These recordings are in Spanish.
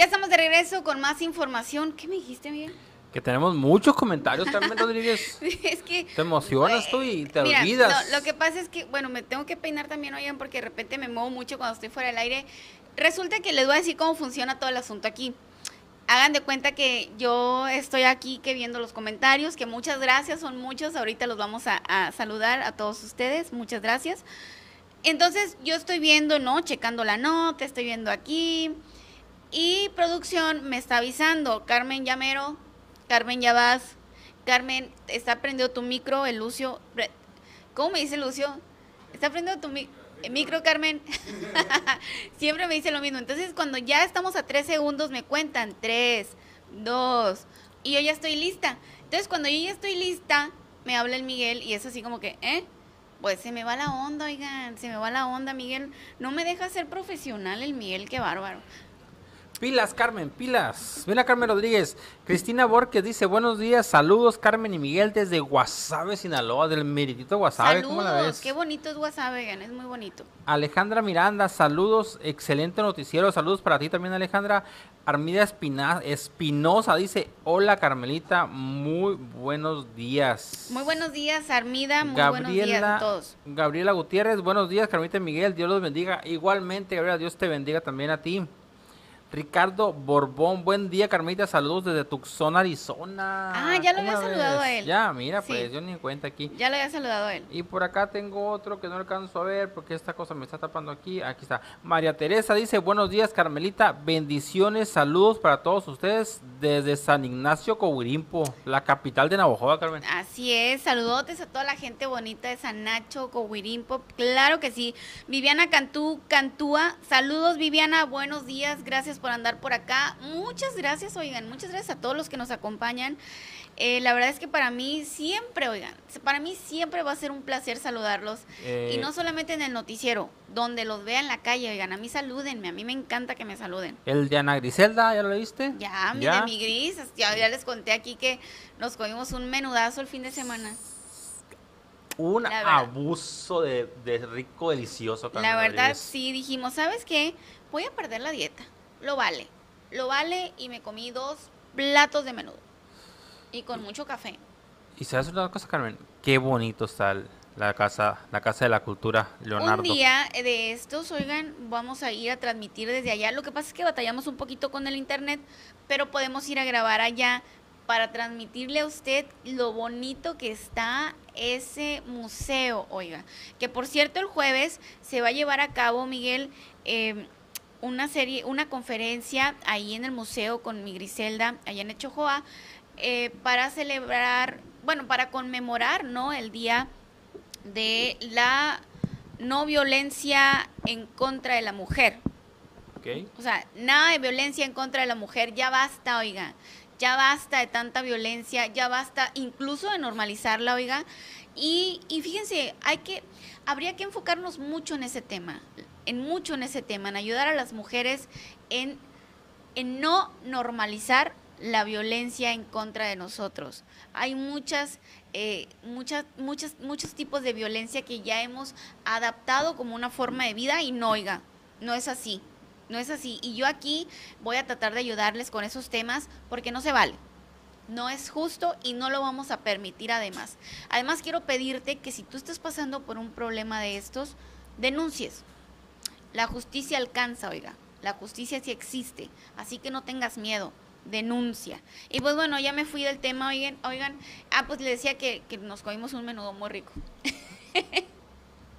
Ya estamos de regreso con más información. ¿Qué me dijiste, Miguel? Que tenemos muchos comentarios, Carmen Rodríguez. es que... Te emocionas tú y te Mira, olvidas. no, lo que pasa es que, bueno, me tengo que peinar también, oigan, porque de repente me muevo mucho cuando estoy fuera del aire. Resulta que les voy a decir cómo funciona todo el asunto aquí. Hagan de cuenta que yo estoy aquí que viendo los comentarios, que muchas gracias, son muchos, ahorita los vamos a, a saludar a todos ustedes, muchas gracias. Entonces yo estoy viendo, ¿no? Checando la nota, estoy viendo aquí. Y producción me está avisando, Carmen Llamero, Carmen ya Carmen, está prendido tu micro, el Lucio. ¿Cómo me dice Lucio? Está prendido tu mi- eh, micro, Carmen. Siempre me dice lo mismo. Entonces, cuando ya estamos a tres segundos, me cuentan tres, dos, y yo ya estoy lista. Entonces, cuando yo ya estoy lista, me habla el Miguel y es así como que, ¿eh? Pues se me va la onda, oigan, se me va la onda, Miguel. No me deja ser profesional el Miguel, qué bárbaro. Pilas, Carmen, pilas. Mira, Carmen Rodríguez. Cristina Borges dice, buenos días, saludos, Carmen y Miguel, desde Guasave, Sinaloa, del meritito Guasave. ¿Cómo la Saludos, ves? qué bonito es WhatsApp, oigan, es muy bonito. Alejandra Miranda, saludos, excelente noticiero, saludos para ti también Alejandra. Armida Espina- Espinosa dice, hola Carmelita, muy buenos días. Muy buenos días, Armida. Muy buenos días a todos. Gabriela Gutiérrez, buenos días Carmelita y Miguel, Dios los bendiga. Igualmente, Gabriela, Dios te bendiga también a ti. Ricardo Borbón, buen día Carmelita, saludos desde Tucson, Arizona. Ah, ya lo ¿Cómo había saludado a él. Ya, mira, Sí. pues yo ni en cuenta aquí. Ya lo había saludado a él. Y por acá tengo otro que no alcanzo a ver porque esta cosa me está tapando aquí. Aquí está. María Teresa dice, buenos días Carmelita, bendiciones, saludos para todos ustedes desde San Ignacio Cogurimpo, la capital de Navajo, Carmen. Así es, saludotes a toda la gente bonita de San Nacho, Cohuirimpo, claro que sí. Viviana Cantú, Cantúa, saludos Viviana, buenos días, gracias por andar por acá. Muchas gracias, oigan, muchas gracias a todos los que nos acompañan. Eh, la verdad es que para mí siempre, oigan, para mí siempre va a ser un placer saludarlos. Eh, Y no solamente en el noticiero, donde los vea en la calle, oigan, a mí salúdenme, a mí me encanta que me saluden. El de Ana Griselda, ¿ya lo leíste? Ya, mi ¿Ya? de mi gris, ya, ya les conté aquí que nos comimos un menudazo el fin de semana. Un abuso de, de rico, delicioso. Carmen La verdad, Rodríguez. sí, dijimos, ¿sabes qué? Voy a perder la dieta. Lo vale. Lo vale y me comí dos platos de menudo. Y con mucho café. Y sabes una cosa, Carmen, qué bonito está el- la casa, la casa de la cultura, Leonardo. Un día de estos, oigan, vamos a ir a transmitir desde allá. Lo que pasa es que batallamos un poquito con el internet, pero podemos ir a grabar allá para transmitirle a usted lo bonito que está ese museo, oiga. Que por cierto, el jueves se va a llevar a cabo, Miguel, eh, una serie, una conferencia ahí en el museo con mi Griselda, allá en Echojoa, eh, para celebrar, bueno, para conmemorar, ¿no? El día de la no violencia en contra de la mujer. Ok. O sea, nada de violencia en contra de la mujer. Ya basta, oiga. Ya basta de tanta violencia. Ya basta incluso de normalizarla, oiga. Y, y fíjense, hay que, habría que enfocarnos mucho en ese tema. En mucho en ese tema. En ayudar a las mujeres en, en no normalizar la violencia en contra de nosotros. Hay muchas, eh, muchas, muchas, muchos tipos de violencia que ya hemos adaptado como una forma de vida y no, oiga, no es así, no es así. Y yo aquí voy a tratar de ayudarles con esos temas porque no se vale. No es justo y no lo vamos a permitir además. Además quiero pedirte que si tú estás pasando por un problema de estos, denuncies. La justicia alcanza, oiga. La justicia sí existe. Así que no tengas miedo. Denuncia. Y pues bueno, ya me fui del tema, oigan. oigan. Ah, pues le decía que, que nos comimos un menudo muy rico.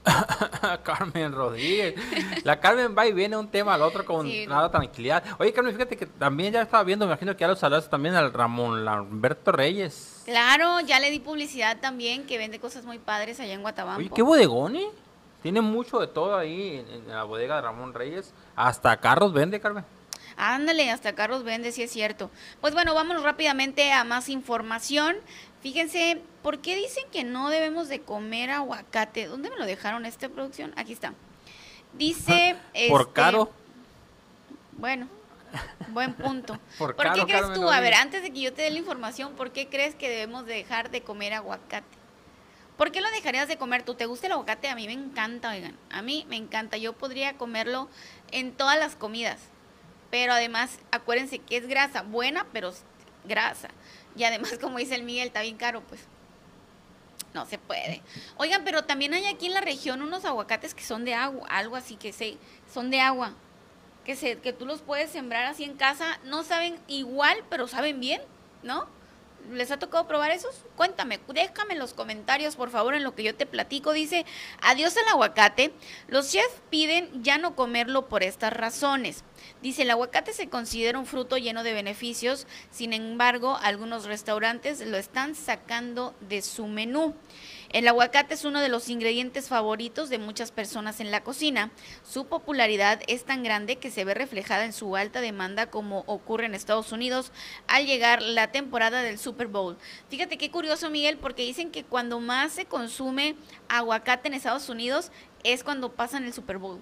Carmen Rodríguez. La Carmen va y viene un tema al otro con Sí, nada tranquilidad. Oye, Carmen, fíjate que también ya estaba viendo, me imagino que ya lo saludaste también al Ramón Lamberto Reyes. Claro, ya le di publicidad también, que vende cosas muy padres allá en Guatabampo. Oye, qué bodegón, ¿eh? Tiene mucho de todo ahí en, en la bodega de Ramón Reyes. Hasta carros vende, Carmen. Ándale, hasta carros vende, sí es cierto. Pues bueno, vámonos rápidamente a más información. Fíjense, ¿por qué dicen que no debemos de comer aguacate? ¿Dónde me lo dejaron esta producción? Aquí está. Dice... Por este, caro. Bueno, buen punto. Por ¿Por, caro, qué crees Carmen tú? A ver, antes de que yo te dé la información, ¿por qué crees que debemos de dejar de comer aguacate? ¿Por qué lo dejarías de comer tú? ¿Te gusta el aguacate? A mí me encanta, oigan. A mí me encanta. Yo podría comerlo en todas las comidas. pero además acuérdense que es grasa, buena, pero grasa. Y además, como dice el Miguel, está bien caro, pues no se puede. Oigan, pero también hay aquí en la región unos aguacates que son de agua, algo así que se, son de agua, que, se, que tú los puedes sembrar así en casa. No saben igual, pero saben bien, ¿no? ¿Les ha tocado probar esos? Cuéntame, déjame en los comentarios, por favor, en lo que yo te platico. Dice, adiós al aguacate. Los chefs piden ya no comerlo por estas razones. Dice, el aguacate se considera un fruto lleno de beneficios, sin embargo, algunos restaurantes lo están sacando de su menú. El aguacate es uno de los ingredientes favoritos de muchas personas en la cocina. Su popularidad es tan grande que se ve reflejada en su alta demanda como ocurre en Estados Unidos al llegar la temporada del Super Bowl. Fíjate qué curioso, Miguel, porque dicen que cuando más se consume aguacate en Estados Unidos es cuando pasan el Super Bowl.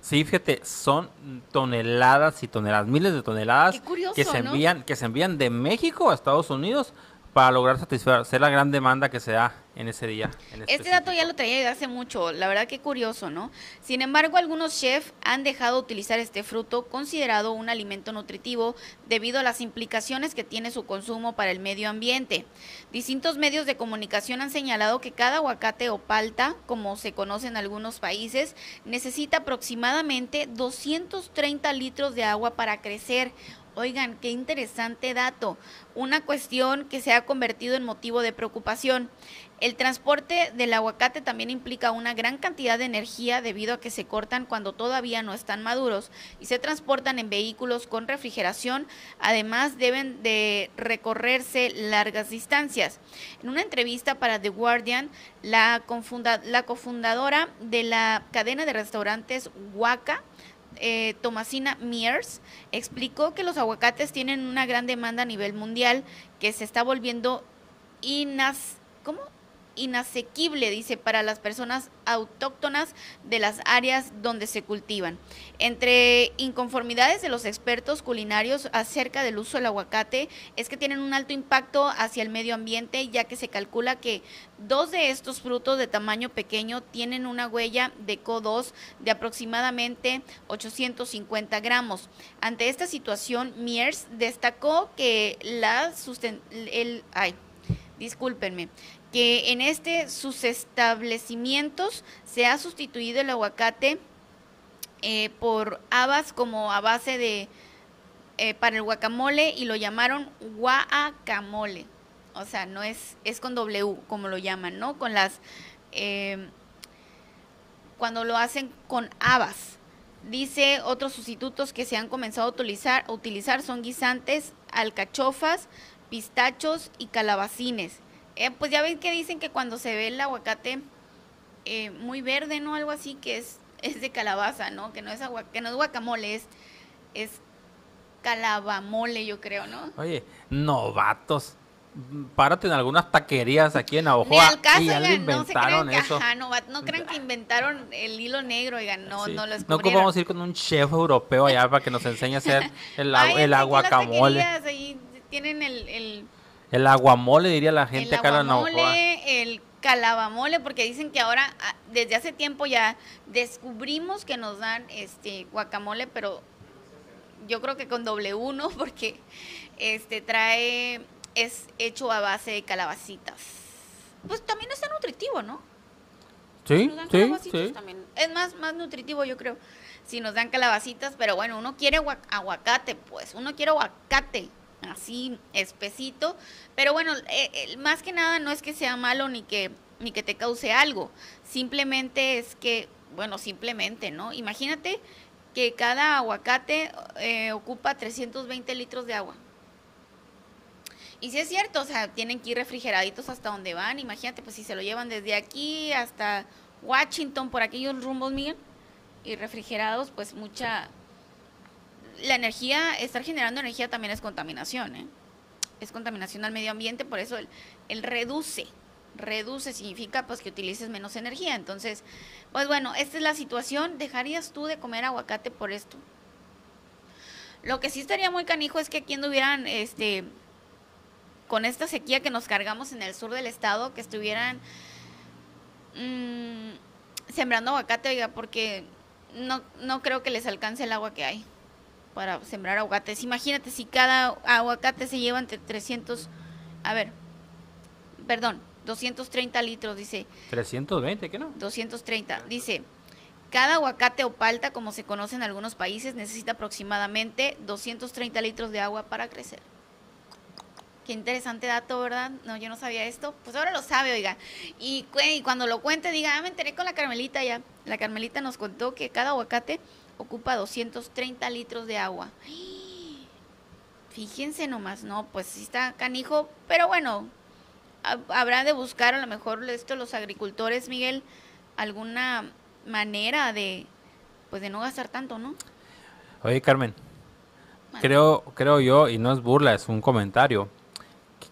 Sí, fíjate, son toneladas y toneladas, miles de toneladas que se envían, que se envían de México a Estados Unidos para lograr satisfacer la gran demanda que se da en ese día. este dato ya lo traía desde hace mucho, la verdad que curioso, ¿no? Sin embargo, algunos chefs han dejado de utilizar este fruto considerado un alimento nutritivo debido a las implicaciones que tiene su consumo para el medio ambiente. Distintos medios de comunicación han señalado que cada aguacate o palta, como se conoce en algunos países, necesita aproximadamente 230 litros de agua para crecer Oigan, qué interesante dato. Una cuestión que se ha convertido en motivo de preocupación. El transporte del aguacate también implica una gran cantidad de energía debido a que se cortan cuando todavía no están maduros y se transportan en vehículos con refrigeración. Además, deben de recorrerse largas distancias. En una entrevista para The Guardian, la, cofundadora de la cadena de restaurantes Waka, eh, Tomasina Mears explicó que los aguacates tienen una gran demanda a nivel mundial que se está volviendo inas, ¿cómo? Inasequible, dice, para las personas autóctonas de las áreas donde se cultivan. Entre inconformidades de los expertos culinarios acerca del uso del aguacate es que tienen un alto impacto hacia el medio ambiente, ya que se calcula que dos de estos frutos de tamaño pequeño tienen una huella de CO2 de aproximadamente 850 gramos. Ante esta situación, Miers destacó que la susten el, ay, discúlpenme, que en este sus establecimientos se ha sustituido el aguacate eh, por habas como a base de eh, para el guacamole y lo llamaron guacamole. O sea, no es, es con W, como lo llaman, ¿no? Con las, eh, cuando lo hacen con habas. Dice otros sustitutos que se han comenzado a utilizar, a utilizar son guisantes, alcachofas, pistachos y calabacines. Eh, pues ya ven que dicen que cuando se ve el aguacate eh, muy verde, ¿no? Algo así que es, es de calabaza, ¿no? Que no es agua, que no es guacamole, es, es calabamole, yo creo, ¿no? Oye, novatos. Párate en algunas taquerías aquí en Ahojoa y ya inventaron no eso. no, no crean que inventaron el hilo negro, oigan, no, no lo No ocupamos ir con un chef europeo allá para que nos enseñe a hacer el, el aguacamole. Ahí tienen el el aguamole, diría la gente el acá aguamole, El calabamole, porque dicen que ahora, ah, desde hace tiempo ya descubrimos que nos dan este guacamole, pero yo creo que con doble uno, porque este trae, es hecho a base de calabacitas. Pues también está nutritivo, ¿no? Sí, sí, sí. También. Es más, más nutritivo, yo creo, si nos dan calabacitas, pero bueno, uno quiere aguacate, pues, uno quiere aguacate así espesito. Pero bueno, eh, eh, más que nada no es que sea malo ni que, ni que te cause algo. Simplemente es que, bueno, simplemente, ¿no? Imagínate que cada aguacate eh, ocupa 320 litros de agua. Y si es cierto, o sea, tienen que ir refrigeraditos hasta donde van. Imagínate, pues si se lo llevan desde aquí hasta Washington, por aquellos rumbos, Miguel, y refrigerados, pues mucha, la energía, estar generando energía también es contaminación, ¿eh? Es contaminación al medio ambiente, por eso el, reduce. Reduce significa pues que utilices menos energía. Entonces, pues bueno, esta es la situación. ¿Dejarías tú de comer aguacate por esto? Lo que sí estaría muy canijo es que aquí anduvieran, este, con esta sequía que nos cargamos en el sur del estado, que estuvieran mm, sembrando aguacate, oiga, porque no, no creo que les alcance el agua que hay para sembrar aguacates. Imagínate si cada aguacate se lleva entre 300, a ver, perdón, 230 litros, dice. 320, ¿qué no? 230, dice. Cada aguacate o palta, como se conoce en algunos países, necesita aproximadamente 230 litros de agua para crecer. Qué interesante dato, ¿verdad? No, yo no sabía esto. Pues ahora lo sabe, oiga. Y, cuando lo cuente, diga, ah, me enteré con la Carmelita ya. La Carmelita nos contó que cada aguacate ocupa 230 litros de agua. Fíjense nomás, no, pues sí está canijo, pero bueno, habrá de buscar a lo mejor esto los agricultores, Miguel, alguna manera de pues de no gastar tanto, ¿no? Oye, Carmen. Creo creo yo y no es burla, es un comentario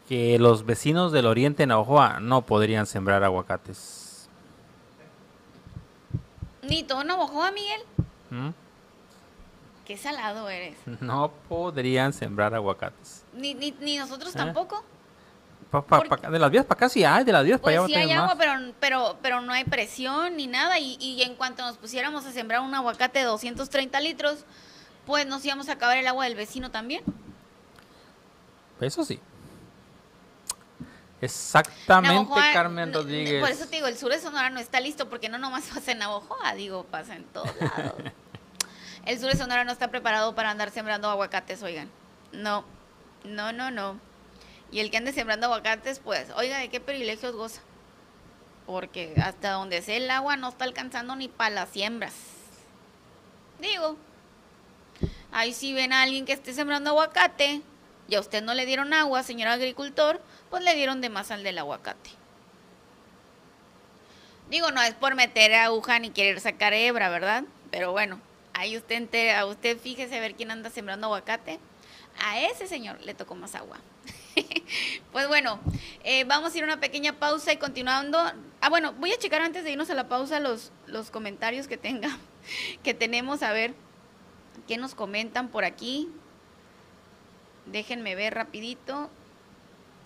que los vecinos del oriente en Navajoa no podrían sembrar aguacates. Ni todo Navajoa, Miguel. ¿Mm? Qué salado eres. No podrían sembrar aguacates. Ni, ni, ni nosotros ¿Eh? tampoco. de las vías para acá sí hay, de las vías para allá pues sí hay agua, pero, pero, pero no hay presión ni nada. Y, y en cuanto nos pusiéramos a sembrar un aguacate de 230 litros, pues nos íbamos a acabar el agua del vecino también. Eso sí. Exactamente, Carmen Rodríguez. Por eso te digo, el sur de Sonora no está listo, porque no nomás pasa en Navojoa, digo, pasa en todos lados. el sur de Sonora no está preparado para andar sembrando aguacates, oigan. No, no, no, no. Y el que ande sembrando aguacates, pues, oiga, ¿de qué privilegios goza? Porque hasta donde sea el agua no está alcanzando ni para las siembras. Digo, ahí si ven a alguien que esté sembrando aguacate y a usted no le dieron agua, señor agricultor, pues le dieron de más al del aguacate. Digo, no es por meter aguja ni querer sacar hebra, ¿verdad? Pero bueno, ahí usted, a usted fíjese a ver quién anda sembrando aguacate. A ese señor le tocó más agua. pues bueno, eh, vamos a ir a una pequeña pausa y continuando. Ah, bueno, voy a checar antes de irnos a la pausa los, los comentarios que tenga, que tenemos, a ver qué nos comentan por aquí. Déjenme ver rapidito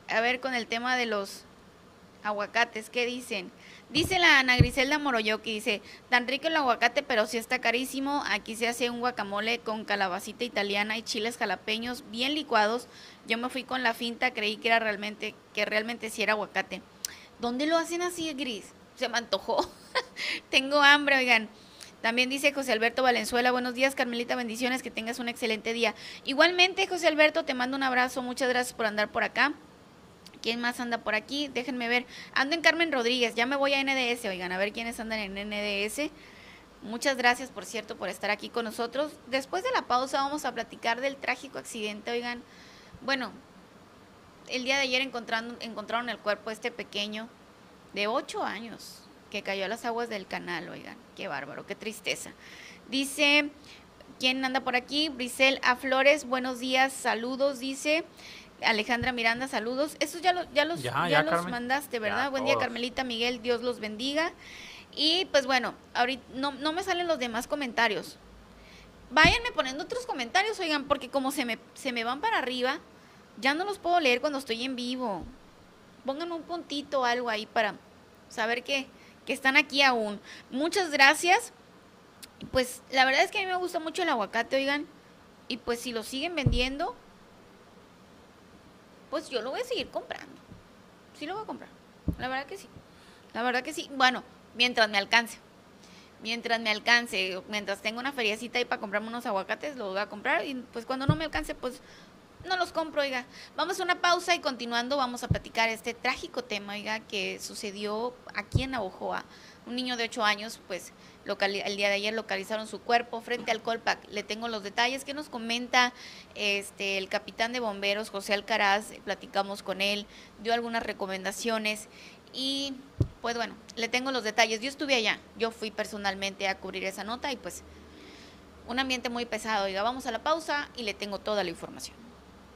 a ver con el tema de los aguacates, ¿qué dicen? Dice la Ana Griselda Moroyoki, dice, tan rico el aguacate, pero sí está carísimo. Aquí se hace un guacamole con calabacita italiana y chiles jalapeños bien licuados. Yo me fui con la finta, creí que era realmente, que realmente sí era aguacate. ¿Dónde lo hacen así, Gris? Se me antojó. Tengo hambre, oigan. También dice José Alberto Valenzuela, buenos días Carmelita, bendiciones, que tengas un excelente día. Igualmente, José Alberto, te mando un abrazo, muchas gracias por andar por acá. ¿Quién más anda por aquí? Déjenme ver. Ando en Carmen Rodríguez. Ya me voy a NDS. Oigan, a ver quiénes andan en NDS. Muchas gracias, por cierto, por estar aquí con nosotros. Después de la pausa vamos a platicar del trágico accidente. Oigan, bueno, el día de ayer encontraron, el cuerpo de este pequeño de 8 años que cayó a las aguas del canal. Oigan, qué bárbaro, qué tristeza. Dice, ¿quién anda por aquí? Brisel A. Flores, buenos días, saludos, dice. Alejandra Miranda, saludos. Estos ya, ya los, ya, los mandaste, ¿verdad? Buen día, Carmelita, Miguel, Dios los bendiga. Y pues bueno, ahorita no, no me salen los demás comentarios. Váyanme poniendo otros comentarios, oigan, porque como se me, se me van para arriba, ya no los puedo leer cuando estoy en vivo. Pongan un puntito algo ahí para saber que, que están aquí aún. Muchas gracias. Pues la verdad es que a mí me gusta mucho el aguacate, oigan. Y pues si lo siguen vendiendo, pues yo lo voy a seguir comprando. Sí lo voy a comprar. La verdad que sí. La verdad que sí. Bueno, mientras me alcance. Mientras me alcance, mientras tengo una feriacita ahí para comprarme unos aguacates, los voy a comprar. Y pues cuando no me alcance, pues no los compro, oiga. Vamos a una pausa y continuando vamos a platicar este trágico tema, oiga, que sucedió aquí en Navojoa. Un niño de 8 años, pues el día de ayer localizaron su cuerpo frente al Colpac. Le tengo los detalles que nos comenta este el capitán de bomberos José Alcaraz, platicamos con él, dio algunas recomendaciones y pues bueno, le tengo los detalles. Yo estuve allá, yo fui personalmente a cubrir esa nota y pues un ambiente muy pesado. Oiga, vamos a la pausa y le tengo toda la información.